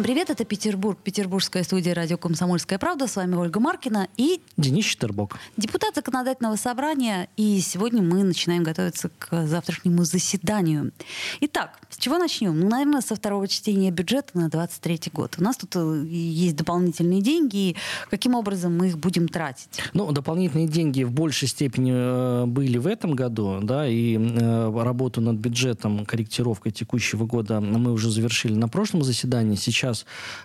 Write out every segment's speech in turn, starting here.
Всем привет, это Петербург, петербургская студия радио «Комсомольская правда». С вами Ольга Маркина и Денис Четербок. депутат законодательного собрания. И сегодня мы начинаем готовиться к завтрашнему заседанию. Итак, с чего начнем? Ну, наверное, со второго чтения бюджета на 23 год. У нас тут э, есть дополнительные деньги. И каким образом мы их будем тратить? Ну, дополнительные деньги в большей степени э, были в этом году, да, и э, работу над бюджетом, корректировкой текущего года мы уже завершили на прошлом заседании. Сейчас,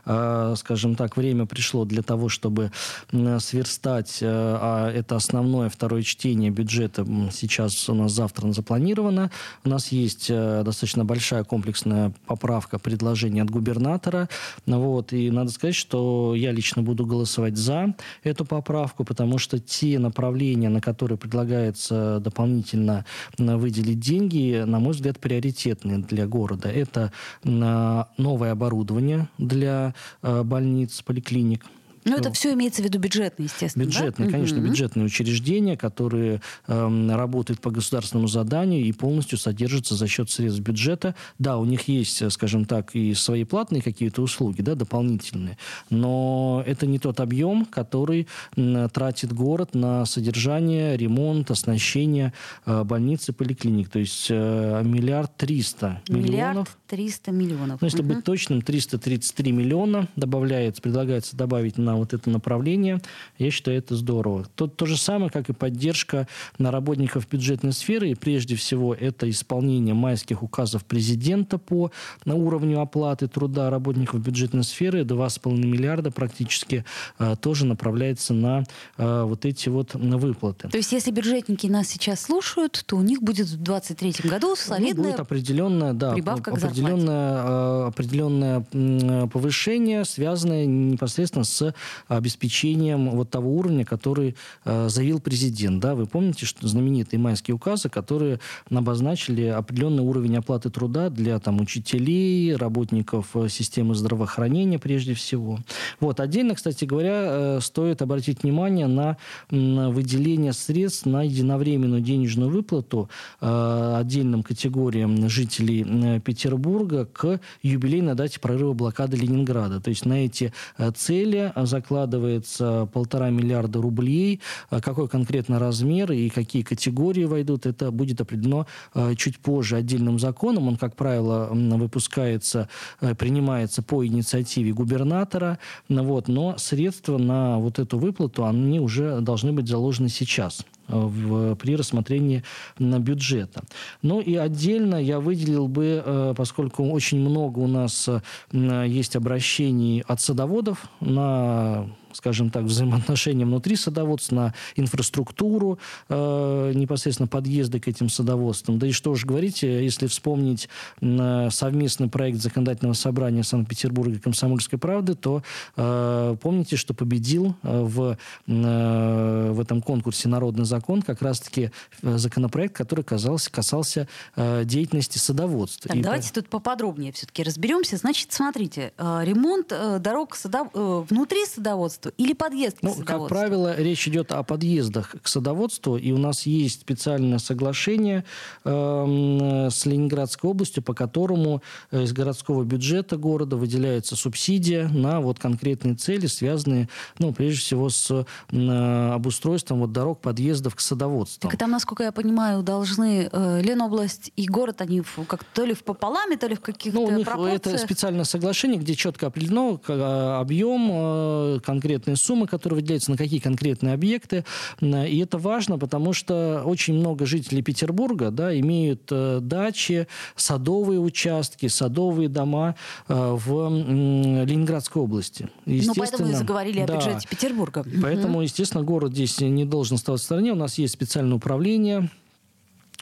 э, скажем так, время пришло для того, чтобы сверстать, э, а это основное второе чтение бюджета сейчас у нас завтра запланировано. У нас есть э, достаточно большая комплексная поправка предложений от губернатора. Вот, и надо сказать, что я лично буду голосовать за эту поправку, потому что те направления, на которые предлагается дополнительно выделить деньги, на мой взгляд, приоритетные для города. Это м, новое оборудование для э, больниц, поликлиник. Ну, это все имеется в виду бюджетные, естественно, да? Бюджетные, конечно, Мгм. бюджетные учреждения, которые эм, работают по государственному заданию и полностью содержатся за счет средств бюджета. Да, у них есть, э, скажем так, и свои платные какие-то услуги, да, дополнительные, но это не тот объем, который м, тратит город на содержание, ремонт, оснащение э, больниц и поликлиник. То есть э, миллиард триста Миллиард миллионов. триста миллионов. Ну, если Мгм. быть точным, 333 миллиона добавляется, предлагается добавить на вот это направление. Я считаю, это здорово. То, то же самое, как и поддержка на работников бюджетной сферы. И прежде всего, это исполнение майских указов президента по на уровню оплаты труда работников бюджетной сферы. 2,5 миллиарда практически э, тоже направляется на э, вот эти вот выплаты. То есть, если бюджетники нас сейчас слушают, то у них будет в 2023 году Ну, солидная... будет определенная, да, прибавка к зарплате. определенное, э, определенное повышение, связанное непосредственно с обеспечением вот того уровня, который э, заявил президент. Да? Вы помните, что знаменитые майские указы, которые обозначили определенный уровень оплаты труда для там, учителей, работников э, системы здравоохранения прежде всего. Вот. Отдельно, кстати говоря, э, стоит обратить внимание на м, выделение средств на единовременную денежную выплату э, отдельным категориям жителей Петербурга к юбилейной дате прорыва блокады Ленинграда. То есть на эти цели закладывается полтора миллиарда рублей. А Какой конкретно размер и какие категории войдут, это будет определено э, чуть позже отдельным законом. Он, как правило, выпускается, э, принимается по инициативе губернатора. Вот. Но средства на вот эту выплату, они уже должны быть заложены сейчас в, при рассмотрении на бюджета. Ну и отдельно я выделил бы, э, поскольку очень много у нас э, есть обращений от садоводов на скажем так, взаимоотношения внутри садоводств, на инфраструктуру, э, непосредственно подъезды к этим садоводствам. Да и что уж говорить, э, если вспомнить м, совместный проект законодательного собрания Санкт-Петербурга и Комсомольской правды, то э, помните, что победил э, в, э, в этом конкурсе «Народный закон» как раз-таки э, законопроект, который казался, касался э, деятельности садоводства. Так, И давайте тут поподробнее все-таки разберемся. Значит, смотрите, э, ремонт э, дорог садов- э, внутри садоводства или подъезд к Ну, садоводству? как правило, речь идет о подъездах к садоводству, и у нас есть специальное соглашение эм, с Ленинградской областью, по которому э, из городского бюджета города выделяется субсидия на вот конкретные цели, связанные, ну, прежде всего, с э, обустройством вот дорог, подъездов к садоводству. Так там, насколько я понимаю, должны э, Ленобласть и город, они как то ли в пополаме, то ли в каких-то Ну, у них пропорциях. это специальное соглашение, где четко определено э, объем, э, конкретные суммы, которые выделяются на какие конкретные объекты. М, И это важно, потому что очень много жителей Петербурга да, имеют э, дачи, садовые участки, садовые дома э, в Ленинградской области. Ну, поэтому и заговорили о да. бюджете Петербурга. Поэтому, естественно, город здесь не должен оставаться в стороне. У нас есть специальное управление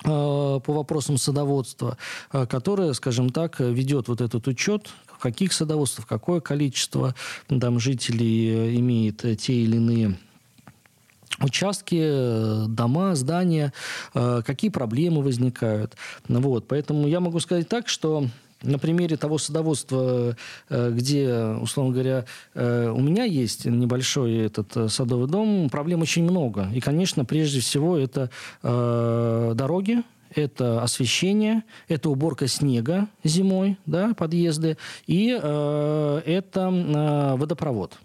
э, по вопросам садоводства, э, которое, скажем так, ведет вот этот учет, каких садоводств, какое количество там жителей э, имеет э, те или иные участки, дома, здания, какие проблемы возникают. Вот. Поэтому я могу сказать так, что на примере того садоводства, где, условно говоря, у меня есть небольшой этот садовый дом, проблем очень много. И, конечно, прежде всего это дороги, это освещение, это уборка снега зимой, да, подъезды, и э, это э, водопровод.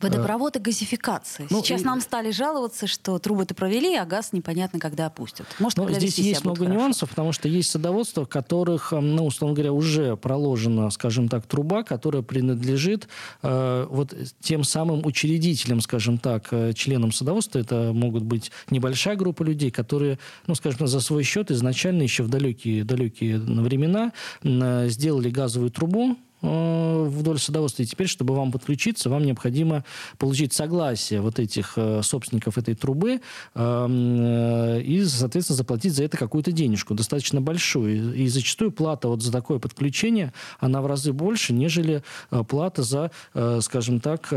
Водопровод и газификация. Ну, Сейчас и... нам стали жаловаться, что трубы-то провели, а газ непонятно, когда опустят. Может, Но здесь есть много хорошо. нюансов, потому что есть садоводства, в которых, ну, условно говоря, уже проложена, скажем так, труба, которая принадлежит э, вот тем самым учредителям, скажем так, э, членам садоводства. Это могут быть небольшая группа людей, которые, ну, скажем, за свой счет изначально еще в далекие, далекие времена э, сделали газовую трубу, вдоль садоводства. И теперь, чтобы вам подключиться, вам необходимо получить согласие вот этих э, собственников этой трубы э, и, соответственно, заплатить за это какую-то денежку, достаточно большую. И зачастую плата вот за такое подключение, она в разы больше, нежели плата за, скажем так,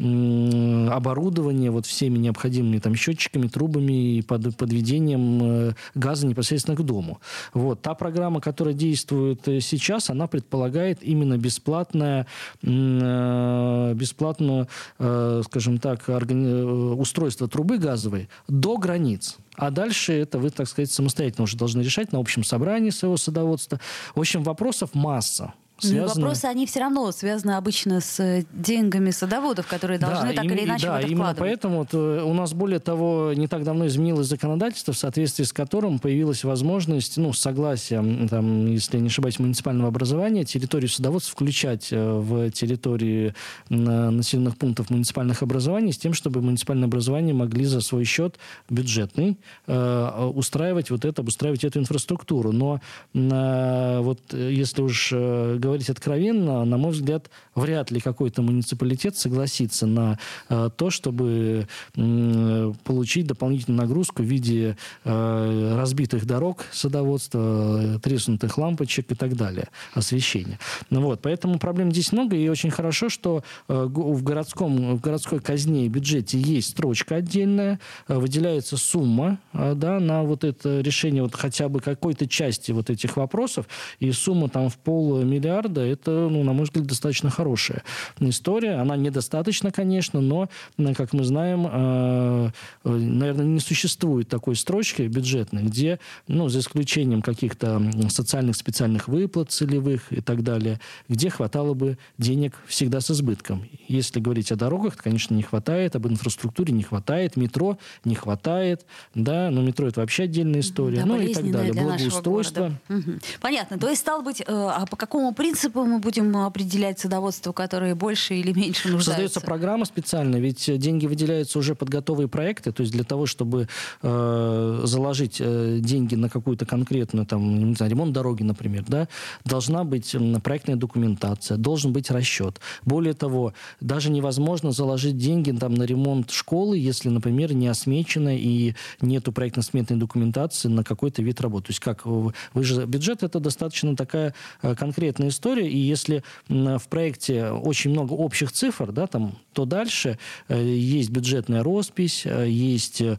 оборудование вот всеми необходимыми там счетчиками, трубами и под, подведением газа непосредственно к дому. Вот. Та программа, которая действует сейчас, она предполагает именно именно бесплатное, э, бесплатное, э, скажем так, э, устройство трубы газовой до границ. А дальше это вы, так сказать, самостоятельно уже должны решать на общем собрании своего садоводства. В общем, вопросов масса. Ну, связаны... вопросы, они все равно связаны обычно с э, деньгами садоводов, которые должны да, так им, или иначе да, в это именно поэтому вот, э, у нас, более того, не так давно изменилось законодательство, в соответствии с которым появилась возможность, ну, с согласия, там, если не ошибаюсь, муниципального образования, территорию садоводств включать э, в территории населенных пунктов муниципальных образований с тем, чтобы муниципальные образования могли за свой счет бюджетный устраивать вот это, обустраивать эту инфраструктуру. Но вот если уж говорить говорить откровенно, на мой взгляд, вряд ли какой-то муниципалитет согласится на э, то, чтобы э, получить дополнительную нагрузку в виде э, разбитых дорог садоводства, треснутых лампочек и так далее, освещения. Ну, вот, поэтому проблем здесь много, и очень хорошо, что э, в, городском, в городской казне и бюджете есть строчка отдельная, э, выделяется сумма э, да, на вот это решение вот хотя бы какой-то части вот этих вопросов, и сумма там в полмиллиарда миллиарда, это, ну, на мой взгляд, достаточно хорошая история. Она недостаточна, конечно, но, как мы знаем, э, наверное, не существует такой строчки бюджетной, где, ну, за исключением каких-то социальных специальных выплат целевых и так далее, где хватало бы денег всегда с избытком. Если говорить о дорогах, то, конечно, не хватает, об инфраструктуре не хватает, метро не хватает, да, но метро это вообще отдельная история, да, ну и так далее, благоустройство. Угу. Понятно. То есть, стало быть, э, а по какому принципу мы будем определять садоводство, которое больше или меньше нуждается? Создается программа специальная, ведь деньги выделяются уже под готовые проекты, то есть для того, чтобы э, заложить э, деньги на какую-то конкретную, там, не знаю, ремонт дороги, например, да, должна быть проектная документация, должен быть расчет. Более того, даже невозможно заложить деньги там, на ремонт школы, если, например, не осмечено и нету проектно-сметной документации на какой-то вид работы. То есть как, вы же, бюджет это достаточно такая э, конкретная история, и если в проекте очень много общих цифр, да, там, то дальше э, есть бюджетная роспись, э, есть э,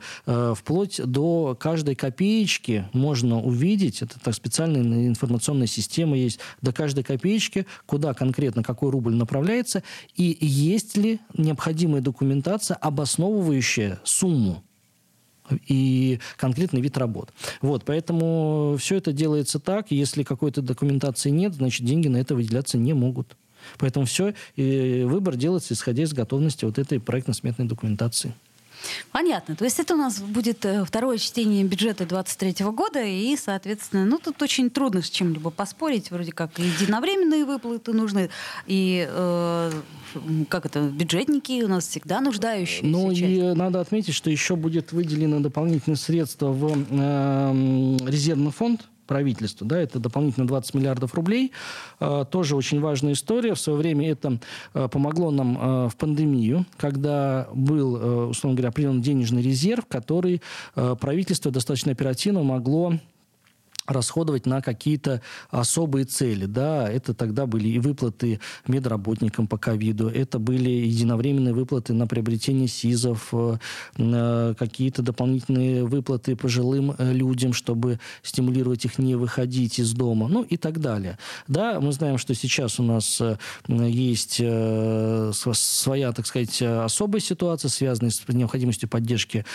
вплоть до каждой копеечки можно увидеть, это так специальная информационная система есть, до каждой копеечки, куда конкретно какой рубль направляется, и есть ли необходимая документация, обосновывающая сумму и конкретный вид работ. Вот, поэтому все это делается так. Если какой-то документации нет, значит, деньги на это выделяться не могут. Поэтому все, и выбор делается исходя из готовности вот этой проектно-сметной документации. Понятно. То есть это у нас будет э, второе чтение бюджета 2023 года, и, соответственно, ну, тут очень трудно с чем-либо поспорить. Вроде как единовременные выплаты нужны, и э, как это, бюджетники у нас всегда нуждающиеся. Ну, и надо отметить, что еще будет выделено дополнительные средства в э, резервный фонд правительству. Да, это дополнительно 20 миллиардов рублей. А, тоже очень важная история. В свое время это а, помогло нам а, в пандемию, когда был, условно говоря, определен денежный резерв, который правительство достаточно оперативно могло расходовать на какие-то особые цели. Да, это тогда были и выплаты медработникам по ковиду, это были единовременные выплаты на приобретение СИЗов, э, э, какие-то дополнительные выплаты пожилым э, людям, чтобы стимулировать их не выходить из дома, ну и так далее. Да, мы знаем, что сейчас у нас есть своя, так сказать, особая ситуация, связанная с необходимостью поддержки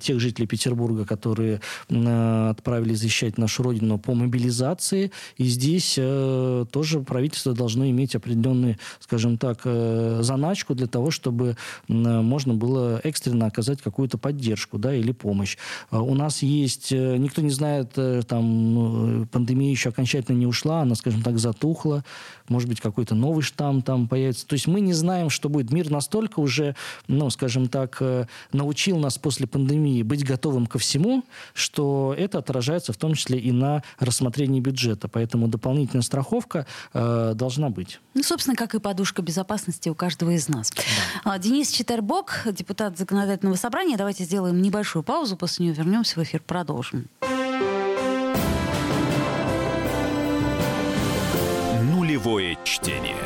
тех жителей Петербурга, которые отправились защищать нашу родину по мобилизации. И здесь э, тоже правительство должно иметь определенную, скажем так, э, заначку для того, чтобы э, можно было экстренно оказать какую-то поддержку да, или помощь. Э, у нас есть, э, никто не знает, э, там, ну, пандемия еще окончательно не ушла, она, скажем так, затухла. Может быть, какой-то новый штамм там появится. То есть мы не знаем, что будет. Мир настолько уже, ну, скажем так, э, научил нас после пандемии быть готовым ко всему, что это отражается в том числе и на рассмотрении бюджета. Поэтому дополнительная страховка э, должна быть. Ну, собственно, как и подушка безопасности у каждого из нас. Да. А, Денис Читербок, депутат Законодательного собрания. Давайте сделаем небольшую паузу, после нее вернемся в эфир, продолжим. Нулевое чтение.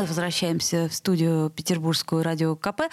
Вновь возвращаемся в студию Петербургскую радио КП.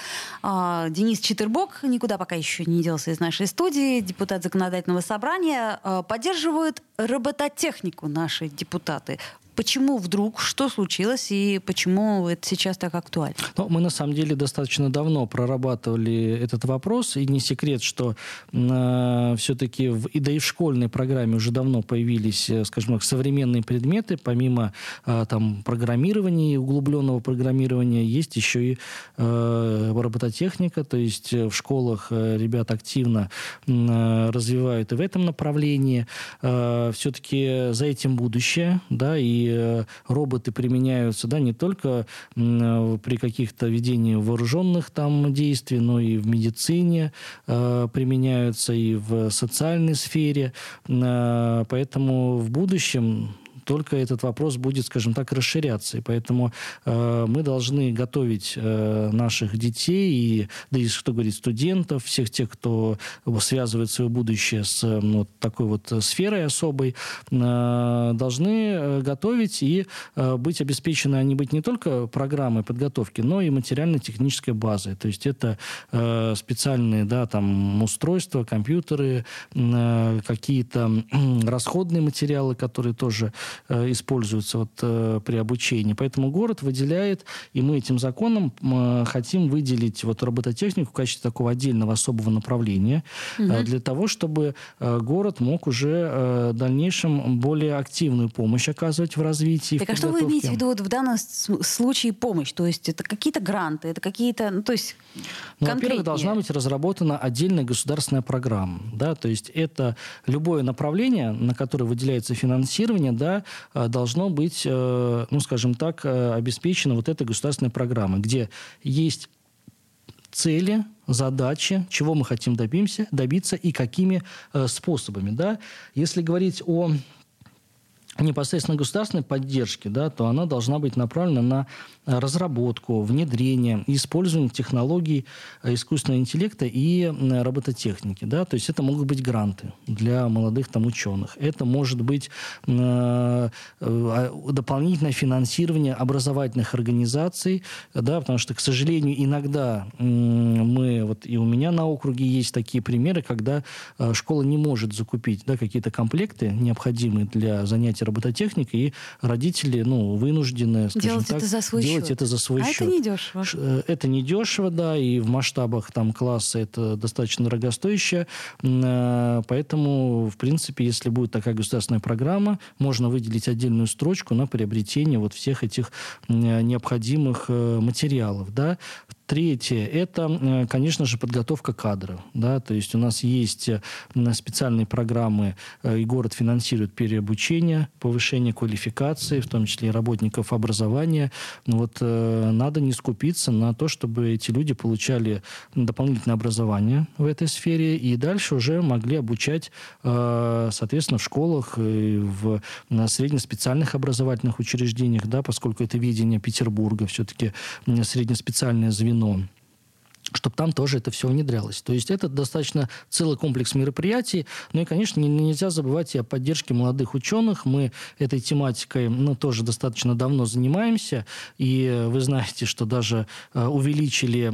А, Денис Читербок никуда пока еще не делся из нашей студии. Депутат законодательного собрания. А, поддерживают робототехнику наши депутаты. Почему вдруг, что случилось и почему это сейчас так актуально? Ну, мы на самом деле достаточно давно прорабатывали этот вопрос, и не секрет, что э, все-таки в, и да и в школьной программе уже давно появились, э, скажем так, современные предметы, помимо э, там программирования, углубленного программирования, есть еще и э, робототехника, то есть в школах э, ребят активно э, развивают и в этом направлении. Э, все-таки за этим будущее, да, и Э, роботы применяются, да, не только э, при каких-то ведении вооруженных там действий, но и в медицине э, применяются, и в социальной сфере. Поэтому в будущем только этот вопрос будет, скажем так, расширяться. И поэтому э, мы должны готовить э, наших детей, и, да и, что говорить, студентов, всех тех, кто связывает свое будущее с э, вот такой вот сферой особой, э, должны э, готовить и э, быть обеспечены, они быть не только программой подготовки, но и материально-технической базой. То есть это э, специальные, да, там, устройства, компьютеры, э, какие-то расходные материалы, которые тоже Э, используются вот, э, при обучении. Поэтому город выделяет, и мы этим законом э, хотим выделить вот робототехнику в качестве такого отдельного особого направления угу. для того, чтобы город мог уже в дальнейшем более активную помощь оказывать в развитии. Так а что вы имеете в виду вот в данном случае помощь? То есть это какие-то гранты, это какие-то, ну, то есть ну, Во-первых, должна быть разработана отдельная государственная программа. Да? То есть это любое направление, на которое выделяется финансирование, да, Э, должно быть, э, ну, скажем так, э, обеспечено вот этой государственной программой, где есть цели, задачи, чего мы хотим добимся, добиться и какими способами. Да? Если говорить о непосредственно государственной поддержки, да, то она должна быть направлена на разработку, внедрение и использование технологий э, искусственного интеллекта и робототехники. Да? То есть это могут быть гранты для молодых там, ученых. Это может быть э, э, а, дополнительное финансирование образовательных организаций, да, потому что, к сожалению, иногда э, мы, вот и у меня на округе есть такие примеры, когда э, школа не может закупить да, какие-то комплекты, необходимые для занятий робототехникой, и родители ну, вынуждены, делать так, это за свой делать счет. это за свой а счет. это не дешево. Э, это не дешево, да, и в масштабах там класса это достаточно дорогостоящее. Э, поэтому, в принципе, если будет такая государственная программа, можно выделить отдельную строчку на приобретение вот всех этих необходимых э, материалов, да. Третье – это, конечно же, подготовка кадров. Да? То есть у нас есть специальные программы, и город финансирует переобучение, повышение квалификации, в том числе и работников образования. Вот надо не скупиться на то, чтобы эти люди получали дополнительное образование в этой сфере и дальше уже могли обучать, соответственно, в школах, в среднеспециальных образовательных учреждениях, да, поскольку это видение Петербурга, все-таки среднеспециальное звено кино чтобы там тоже это все внедрялось. То есть это достаточно целый комплекс мероприятий. Ну и, конечно, нельзя забывать и о поддержке молодых ученых. Мы этой тематикой ну, тоже достаточно давно занимаемся. И вы знаете, что даже э, увеличили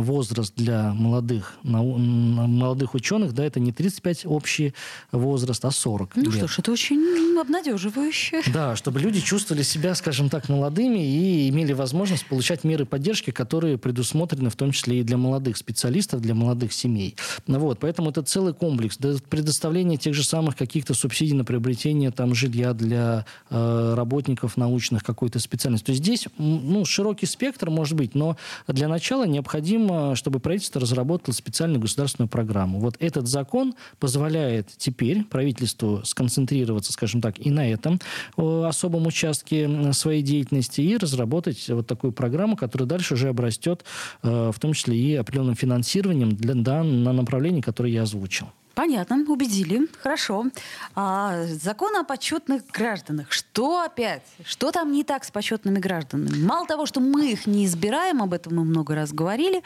возраст для молодых, молодых ученых. Да, это не 35 общий возраст, а 40 Ну лет. что ж, это очень обнадеживающе. Да, чтобы люди чувствовали себя, скажем так, молодыми и имели возможность получать меры поддержки, которые предусмотрены в том числе и для молодых специалистов, для молодых семей. Ну вот, поэтому это целый комплекс. Предоставление тех же самых каких-то субсидий на приобретение там, жилья для э, работников научных какой-то специальности. То есть здесь ну, широкий спектр может быть, но для начала необходимо, чтобы правительство разработало специальную государственную программу. Вот этот закон позволяет теперь правительству сконцентрироваться, скажем так, и на этом особом участке своей деятельности и разработать вот такую программу, которая дальше уже обрастет э, в том числе и определенным финансированием для, да, на направлении, которое я озвучил. Понятно, убедили. Хорошо. А, закон о почетных гражданах. Что опять? Что там не так с почетными гражданами? Мало того, что мы их не избираем, об этом мы много раз говорили,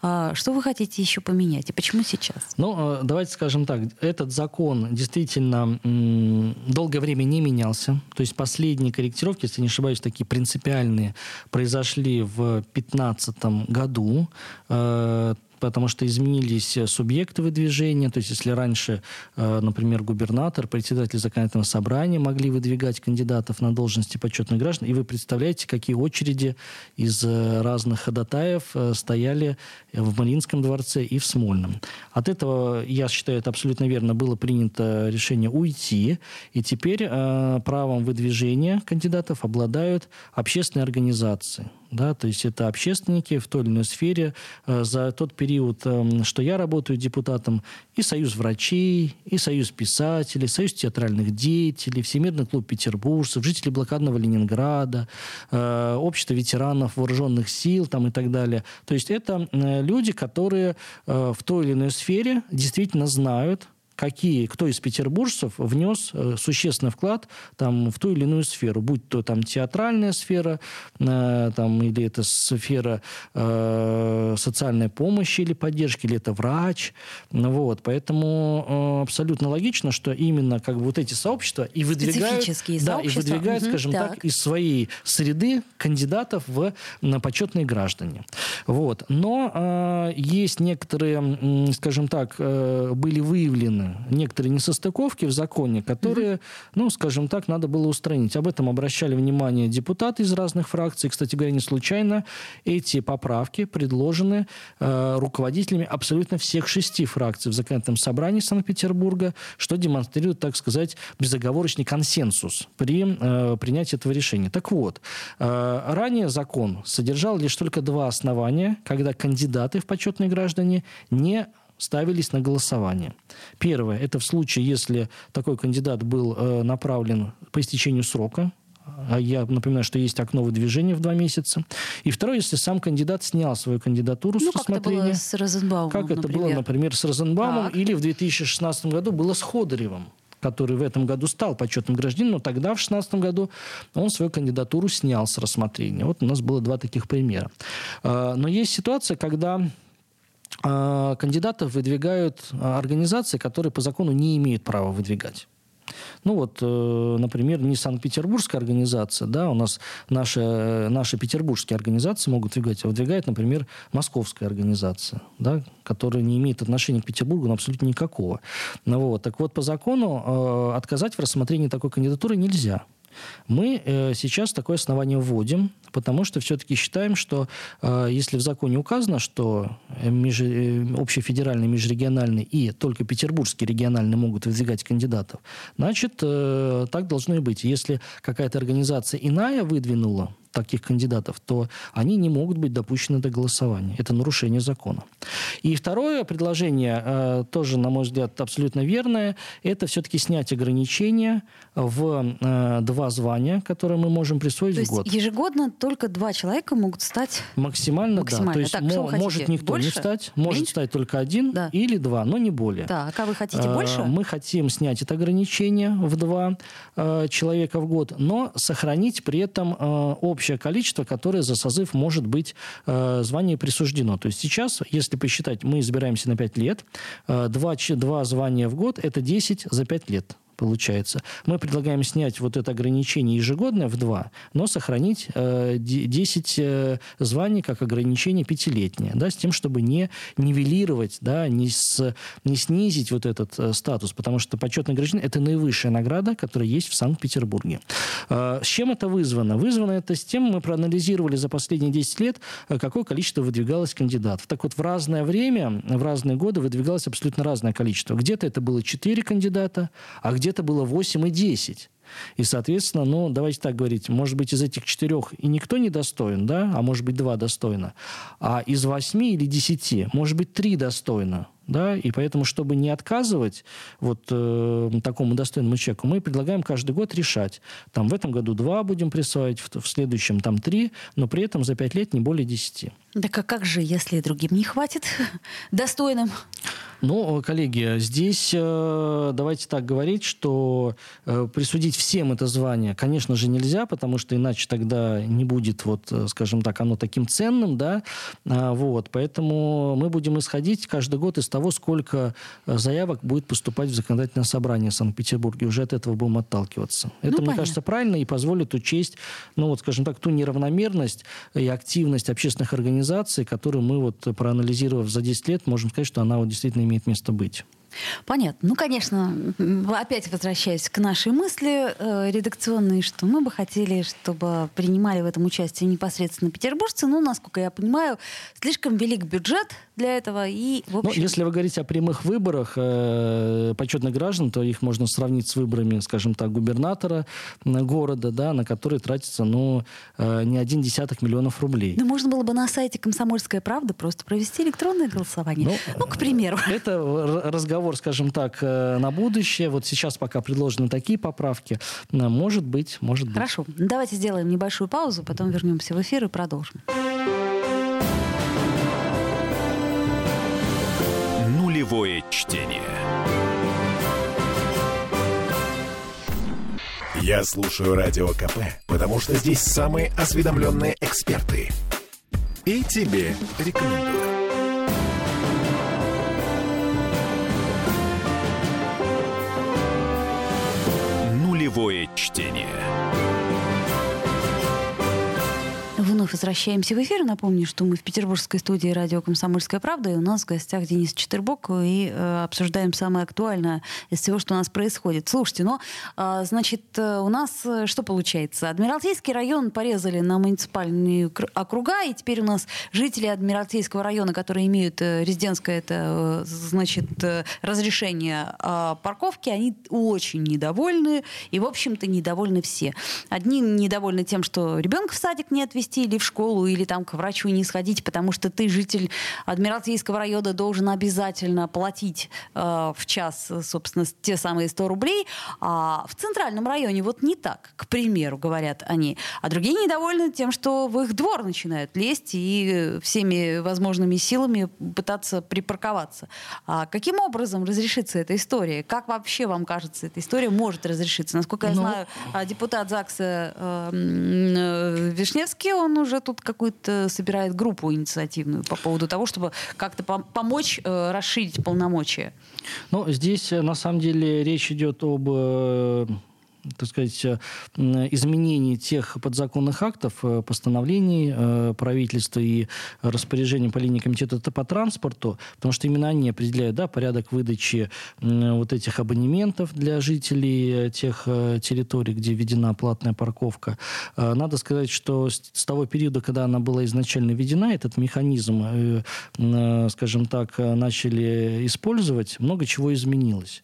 а, что вы хотите еще поменять? И почему сейчас? Ну, э, давайте скажем так. Этот закон действительно долгое время не менялся. То есть последние корректировки, если не ошибаюсь, такие принципиальные, произошли в 2015 году э, потому что изменились э, субъекты выдвижения. То есть, если раньше, э, например, губернатор, председатель законодательного собрания могли выдвигать кандидатов на должности почетных граждан, и вы представляете, какие очереди из э, разных ходатаев стояли в Мариинском дворце и в Смольном. От этого, я считаю, это абсолютно верно, было принято решение уйти, и теперь правом выдвижения кандидатов обладают общественные организации да, то есть это общественники в той или иной сфере. Э, за тот период, эм, что я работаю депутатом, и Союз врачей, и Союз писателей, Союз театральных деятелей, Всемирный клуб петербуржцев, жители блокадного Ленинграда, э, общество ветеранов вооруженных сил там, и так далее. То есть это э, люди, которые в той или иной сфере действительно знают, какие, кто из петербуржцев внес э, существенный вклад там, в ту или иную сферу, будь то там театральная сфера, э, там, или это сфера э, социальной помощи или поддержки, или это врач. Вот. Поэтому э, абсолютно логично, что именно как бы вот эти сообщества и выдвигают, да, и выдвигают, угу, скажем так. так, из своей среды кандидатов в на почетные граждане. Вот. Но э, есть некоторые, скажем так, э, были выявлены некоторые несостыковки в законе, которые, ну, скажем так, надо было устранить. Об этом обращали внимание депутаты из разных фракций. Кстати говоря, не случайно эти поправки предложены э, руководителями абсолютно всех шести фракций в законодательном собрании Санкт-Петербурга, что демонстрирует, так сказать, безоговорочный консенсус при э, принятии этого решения. Так вот, э, ранее закон содержал лишь только два основания, когда кандидаты в почетные граждане не ставились на голосование. Первое, это в случае, если такой кандидат был э, направлен по истечению срока, а я напоминаю, что есть окно выдвижения в два месяца. И второе, если сам кандидат снял свою кандидатуру ну, с рассмотрения. Как это было с Розенбаумом, Как это например. было, например, с Розенбаумом. Так. Или в 2016 году было с Ходоревым который в этом году стал почетным гражданином, но тогда, в 2016 году, он свою кандидатуру снял с рассмотрения. Вот у нас было два таких примера. А, но есть ситуация, когда кандидатов выдвигают а, организации, которые по закону не имеют права выдвигать. Ну вот, э, например, не Санкт-Петербургская организация, да, у нас наши, наши петербургские организации могут выдвигать, а выдвигает, например, московская организация, да, которая не имеет отношения к Петербургу ну, абсолютно никакого. Ну, вот. Так вот, по закону э, отказать в рассмотрении такой кандидатуры нельзя. Мы э, сейчас такое основание вводим, потому что все-таки считаем, что э, если в законе указано, что меж, э, общефедеральный, межрегиональный и только петербургский региональный могут выдвигать кандидатов, значит, так должно и быть. Если какая-то организация иная выдвинула таких кандидатов, то они не могут быть допущены до голосования. Это нарушение закона. И второе предложение, э, тоже, на мой взгляд, абсолютно верное, это все-таки снять ограничения в э, два звания, которые мы можем присвоить то в год. ежегодно только два человека могут стать... Максимально, Максимально. да. То есть так, мо- может никто больше? не стать, может Меньше? стать только один Да. или два, но не более. Так, а вы хотите Э, больше? Мы хотим снять это ограничение в два человека в год, но сохранить при этом э, общее количество, которое за созыв может быть э, звание присуждено. То есть сейчас, если посчитать, мы избираемся на 5 лет, э, два, ч- два звания в год – это 10 за 5 лет получается. Мы предлагаем снять вот это ограничение ежегодное в два, но сохранить э, де- 10 э, званий как ограничение пятилетнее, да, с тем, чтобы не нивелировать, да, не, с, не снизить вот этот э, статус, потому что почетное ограничение – это наивысшая награда, которая есть в Санкт-Петербурге. Э, с чем это вызвано? Вызвано это с тем, мы проанализировали за последние 10 лет, э, какое количество выдвигалось кандидатов. Так вот, в разное время, в разные годы выдвигалось абсолютно разное количество. Где-то это было 4 кандидата, а где-то было 8 и 10. И, соответственно, ну, давайте так говорить, может быть, из этих четырех и никто не достоин, да, а может быть, два достойно. А из восьми или десяти, может быть, три достойно. Да, и поэтому, чтобы не отказывать вот э, такому достойному человеку, мы предлагаем каждый год решать. Там в этом году два будем присваивать, в, в следующем там три, но при этом за пять лет не более десяти. Так а как же, если другим не хватит достойным? Ну, коллеги, здесь э, давайте так говорить, что э, присудить всем это звание, конечно же, нельзя, потому что иначе тогда не будет, вот, э, скажем так, оно таким ценным, да, А, вот, поэтому мы будем исходить каждый год из того, сколько э, заявок будет поступать в законодательное собрание Санкт-Петербурге, уже от этого будем отталкиваться. Это, мне понятно. кажется, правильно и позволит учесть, ну, вот, скажем так, ту неравномерность и активность общественных организаций, которую мы, вот, проанализировав за 10 лет, можем сказать, что она вот действительно имеет место быть. Понятно. Ну, конечно, опять возвращаясь к нашей мысли э, редакционной, что мы бы хотели, чтобы принимали в этом участие непосредственно петербуржцы. Ну, насколько я понимаю, слишком велик бюджет для этого. И, в Ну, общем, если вы говорите о прямых выборах э, почетных граждан, то их можно сравнить с выборами, скажем так, губернатора э, города, да, на которые тратится, ну, э, не один десяток миллионов рублей. ну, можно было бы на сайте «Комсомольская правда» просто провести электронное голосование. Ну, Ну, к примеру. Это р- разговор, скажем так, э, на будущее. Вот сейчас пока предложены такие поправки. Э, Может быть, может быть. Хорошо. Давайте сделаем небольшую паузу, потом вернемся в эфир и продолжим. Нулевое чтение. Я слушаю Радио КП, потому что здесь самые осведомленные эксперты. И тебе рекомендую. Нулевое чтение. Вновь возвращаемся в эфир. Напомню, что мы в петербургской студии радио «Комсомольская правда», и у нас в гостях Денис Четербок, и э, обсуждаем самое актуальное из всего, что у нас происходит. Слушайте, ну, э, значит, у нас э, что получается? Адмиралтейский район порезали на муниципальные кр- округа, и теперь у нас жители Адмиралтейского района, которые имеют э, резидентское, это, э, значит, разрешение э, парковки, они очень недовольны, и, в общем-то, недовольны все. Одни недовольны тем, что ребенка в садик не отвезти или в школу, или там к врачу не сходить, потому что ты, житель Адмиралтейского района, должен обязательно платить э, в час, собственно, те самые 100 рублей. А в центральном районе вот не так, к примеру, говорят они. А другие недовольны тем, что в их двор начинают лезть и всеми возможными силами пытаться припарковаться. А каким образом разрешится эта история? Как вообще вам кажется, эта история может разрешиться? Насколько я Ну, знаю, а, депутат ЗАГСа э, э, Вишневский, он уже тут какую-то собирает группу инициативную по поводу того, чтобы как-то пом- помочь э, расширить полномочия. Ну, здесь, э, на самом деле, речь идет об э, так сказать, э, м, изменении тех подзаконных актов, э, постановлений э, правительства и распоряжений по линии комитета по транспорту, потому что именно они определяют да, порядок выдачи вот этих абонементов для жителей тех территорий, где введена платная парковка. Надо сказать, что с того периода, когда она была изначально введена, этот механизм, скажем так, начали использовать, много чего изменилось.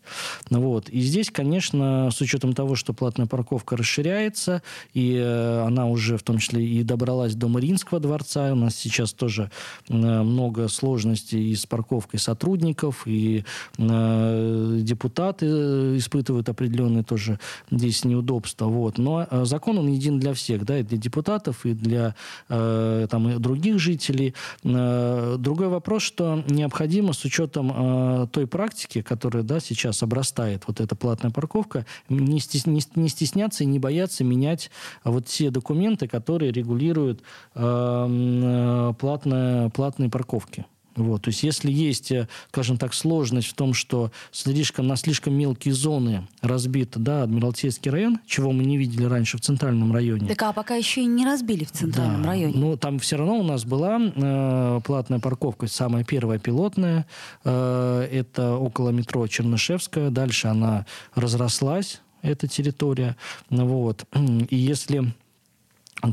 Вот. И здесь, конечно, с учетом того, что платная платная парковка расширяется, и э, она уже в том числе и добралась до Мариинского дворца. У нас сейчас тоже э, много сложностей и с парковкой сотрудников, и депутаты испытывают определенные тоже здесь неудобства. Вот. Но закон, он един для всех, да, и для депутатов, и для там, и других жителей. Другой вопрос, что необходимо с учетом той практики, которая да, сейчас обрастает вот эта платная парковка, не, стесняться и не бояться менять вот все документы, которые регулируют э, платные, платные парковки. Вот, то есть если есть, э, скажем так, сложность в том, что слишком, на слишком мелкие зоны разбит да, Адмиралтейский район, чего мы не видели раньше в центральном районе. Так а пока еще и не разбили в центральном да, районе. Ну, там все равно у нас была э, платная парковка, самая первая пилотная. Э, это около метро Чернышевская. Дальше она разрослась, эта территория. Вот. И если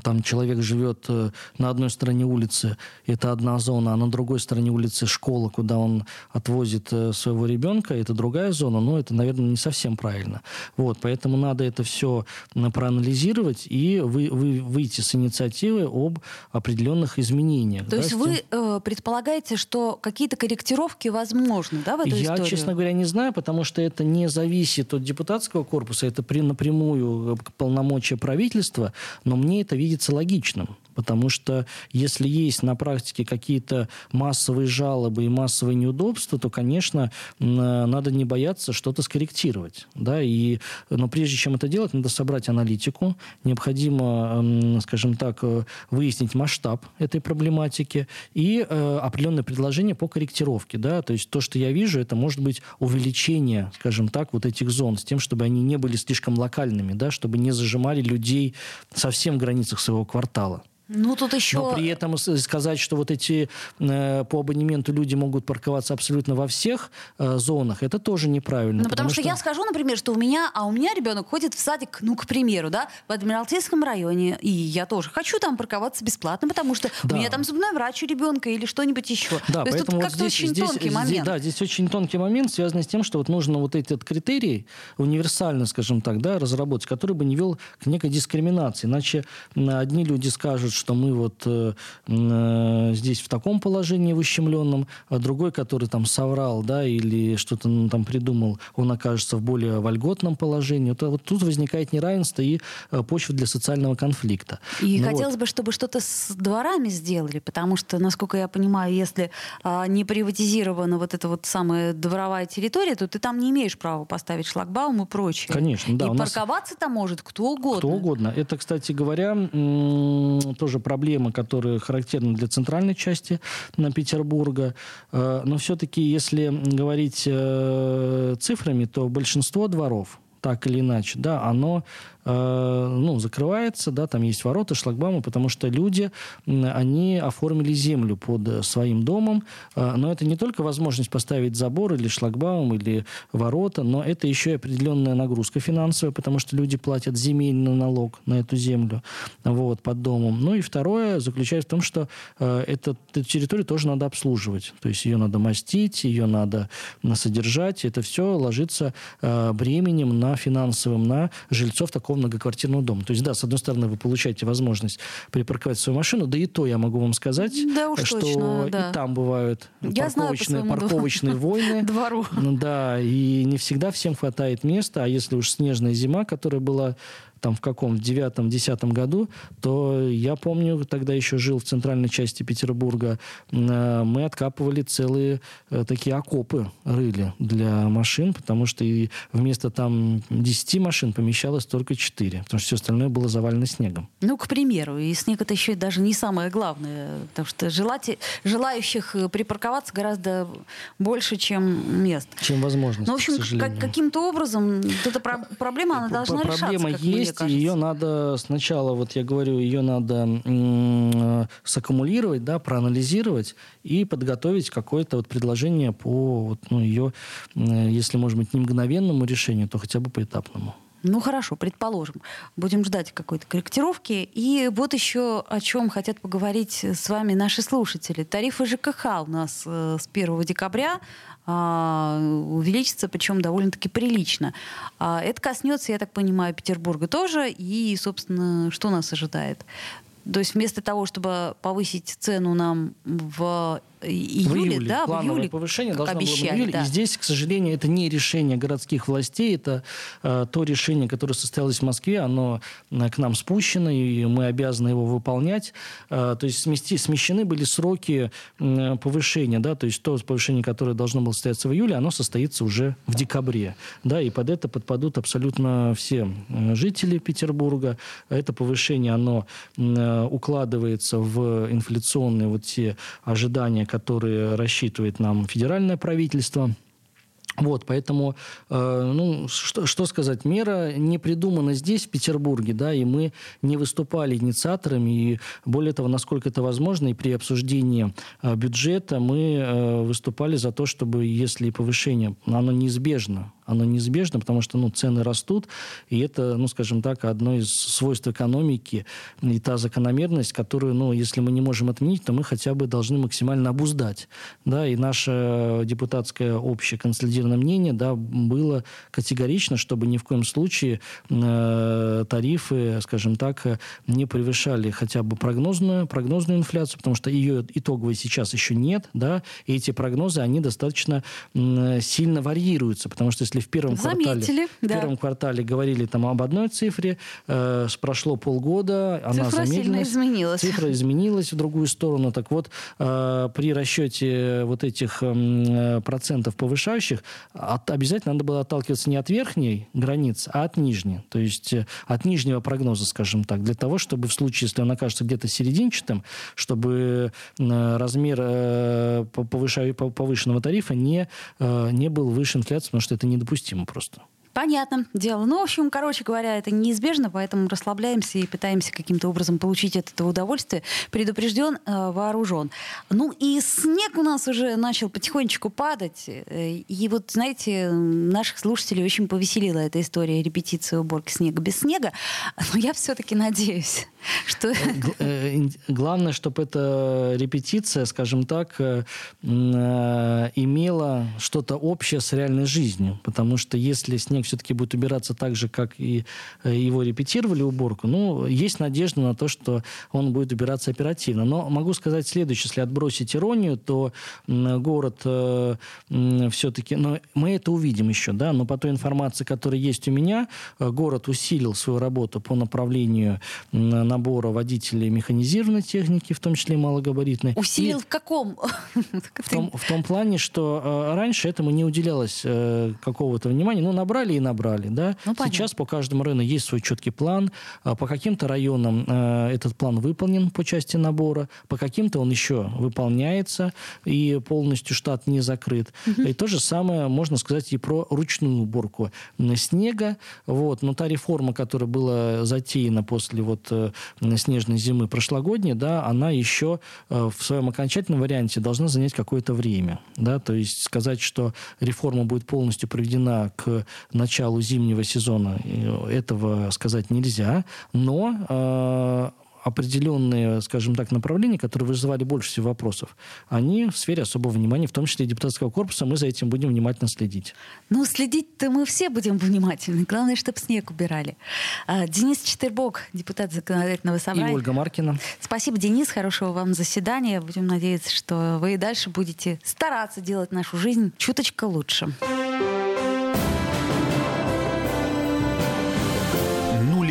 там человек живет э, на одной стороне улицы, это одна зона, а на другой стороне улицы школа, куда он отвозит э, своего ребенка, это другая зона, но это, наверное, не совсем правильно. Вот, поэтому надо это все проанализировать и вы, вы, выйти с инициативой об определенных изменениях. То да, есть вы э, предполагаете, что какие-то корректировки возможны, да, в эту Я, историю? честно говоря, не знаю, потому что это не зависит от депутатского корпуса, это при, напрямую полномочия правительства, но мне это видится логичным. Потому что если есть на практике какие-то массовые жалобы и массовые неудобства, то, конечно, надо не бояться что-то скорректировать. Да? И, но прежде чем это делать, надо собрать аналитику. Необходимо, скажем так, э, выяснить масштаб этой проблематики и э, определенное предложение по корректировке. Да? То есть то, что я вижу, это может быть увеличение, скажем так, вот этих зон с тем, чтобы они не были слишком локальными, да? чтобы не зажимали людей совсем в границах своего квартала. Ну, тут еще... Но при этом сказать, что вот эти э, по абонементу люди могут парковаться абсолютно во всех э, зонах, это тоже неправильно. Ну, потому, потому что, что я скажу, например, что у меня, а у меня ребенок ходит в садик, ну, к примеру, да, в Адмиралтейском районе, и я тоже хочу там парковаться бесплатно, потому что да. у меня там зубной врач у ребенка или что-нибудь еще. Да, То есть тут вот здесь, очень здесь, тонкий здесь, момент. Да, здесь очень тонкий момент, связанный с тем, что вот нужно вот этот критерий универсально, скажем так, да, разработать, который бы не вел к некой дискриминации. Иначе одни люди скажут, что мы вот э, э, здесь в таком положении в ущемленном, а другой, который там соврал, да, или что-то ну, там придумал, он окажется в более вольготном положении. Вот, вот тут возникает неравенство и э, почва для социального конфликта. И ну, хотелось вот. бы, чтобы что-то с дворами сделали, потому что, насколько я понимаю, если а, не приватизирована вот эта вот самая дворовая территория, то ты там не имеешь права поставить шлагбаум и прочее. Конечно, да. И парковаться там может кто угодно. Кто угодно. Это, кстати говоря, тоже проблемы, которые характерны для центральной части на Петербурга. Э, но все-таки, если говорить э, цифрами, то большинство дворов, так или иначе, да, оно ну, закрывается, да, там есть ворота, шлагбаумы, потому что люди, они оформили землю под своим домом, э, но это не только возможность поставить забор или шлагбаум, или ворота, но это еще и определенная нагрузка финансовая, потому что люди платят земельный налог на эту землю, вот, под домом. Ну и второе заключается в том, что э, эту, эту территорию тоже надо обслуживать, то есть ее надо мастить, ее надо содержать, это все ложится бременем на финансовым, на жильцов такого такого многоквартирного дома. То есть, да, с одной стороны, вы получаете возможность припарковать свою машину, да и то я могу вам сказать, да уж что точно, да. и там бывают я парковочные, знаю парковочные войны. Двору. Да, и не всегда всем хватает места, а если уж снежная зима, которая была там в каком, в девятом-десятом году, то я помню, тогда еще жил в центральной части Петербурга, э, мы откапывали целые э, такие окопы, рыли для машин, потому что и вместо там 10 машин помещалось только 4, потому что все остальное было завалено снегом. Ну, к примеру, и снег это еще даже не самое главное, потому что желати... желающих э, припарковаться гораздо больше, чем мест. Чем возможность, Ну, в общем, как, каким-то образом эта проблема, она должна Проблема решаться, есть, кажется. ее надо сначала, вот я говорю, ее надо м- саккумулировать, да, проанализировать и подготовить какое-то вот предложение по вот, ну, ее, если, может быть, не мгновенному решению, то хотя бы поэтапному. Ну хорошо, предположим. Будем ждать какой-то корректировки. И вот еще о чем хотят поговорить с вами наши слушатели. Тарифы ЖКХ у нас э, с 1 декабря увеличится, причем довольно-таки прилично. А, это коснется, я так понимаю, Петербурга тоже. И, собственно, что нас ожидает? То есть вместо того, чтобы повысить цену нам в июле, в июле, да, плановое в июле, повышение должно обещали, было в июле. Да. И здесь, к сожалению, это не решение городских властей, это э, то решение, которое состоялось в Москве, оно э, к нам спущено, и мы обязаны его выполнять. Э, то есть смести, смещены были сроки э, повышения, да, то есть то повышение, которое должно было состояться в июле, оно состоится уже в декабре, да, и под это подпадут абсолютно все э, жители Петербурга. Это повышение, оно э, укладывается в инфляционные вот те ожидания, которые рассчитывает нам федеральное правительство. Вот, поэтому, э, ну, что, что сказать, мера не придумана здесь, в Петербурге, да, и мы не выступали инициаторами, и более того, насколько это возможно, и при обсуждении э, бюджета мы э, выступали за то, чтобы, если повышение, оно неизбежно, оно неизбежно, потому что ну, цены растут, и это, ну, скажем так, одно из свойств экономики и та закономерность, которую, ну, если мы не можем отменить, то мы хотя бы должны максимально обуздать. Да, и наше депутатское общее консолидированное мнение да, было категорично, чтобы ни в коем случае э, тарифы, скажем так, не превышали хотя бы прогнозную, прогнозную инфляцию, потому что ее итоговой сейчас еще нет, да, и эти прогнозы, они достаточно э, сильно варьируются, потому что если если в первом Заметили, квартале, да. в первом квартале говорили там об одной цифре, э, прошло полгода, она Цифра замедлилась. изменилась. Цифра изменилась в другую сторону. Так вот, э, при расчете вот этих э, процентов повышающих от, обязательно надо было отталкиваться не от верхней границы, а от нижней. То есть э, от нижнего прогноза, скажем так, для того, чтобы в случае, если он окажется где-то серединчатым, чтобы э, размер э, повышенного тарифа не, э, не был выше инфляции, потому что это не недопустимо просто. Понятно дело. Ну, в общем, короче говоря, это неизбежно, поэтому расслабляемся и пытаемся каким-то образом получить этого удовольствие. Предупрежден, э, вооружен. Ну и снег у нас уже начал потихонечку падать. Э, и вот, знаете, наших слушателей очень повеселила эта история репетиции уборки снега без снега. Но я все-таки надеюсь, что... Э, главное, чтобы эта репетиция, скажем так, имела что-то общее с реальной жизнью. Потому что если снег все-таки будет убираться так же, как и э, его репетировали уборку, ну, есть надежда на то, что он будет убираться оперативно. Но могу сказать следующее, если отбросить иронию, то город э, все-таки, но мы это увидим еще, да, но по той информации, которая есть у меня, э, город усилил свою работу по направлению набора водителей механизированной техники, в том числе малогабаритной. Усилил и в каком? В том, в том плане, что раньше этому не уделялось какого-то внимания. Ну, набрали и набрали. Да? Ну, Сейчас по каждому району есть свой четкий план. А по каким-то районам э, этот план выполнен по части набора, по каким-то он еще выполняется, и полностью штат не закрыт. Угу. И то же самое можно сказать и про ручную уборку снега. Вот. Но та реформа, которая была затеяна после вот, э, снежной зимы прошлогодней, да, она еще э, в своем окончательном варианте должна занять какое-то время. Да? То есть сказать, что реформа будет полностью проведена к началу зимнего сезона этого сказать нельзя, но э, определенные, скажем так, направления, которые вызывали больше всего вопросов, они в сфере особого внимания, в том числе и депутатского корпуса, мы за этим будем внимательно следить. Ну, следить-то мы все будем внимательны. Главное, чтобы снег убирали. А, Денис Четырбок, депутат законодательного собрания. И Ольга Маркина. Спасибо, Денис. Хорошего вам заседания. Будем надеяться, что вы и дальше будете стараться делать нашу жизнь чуточка лучше.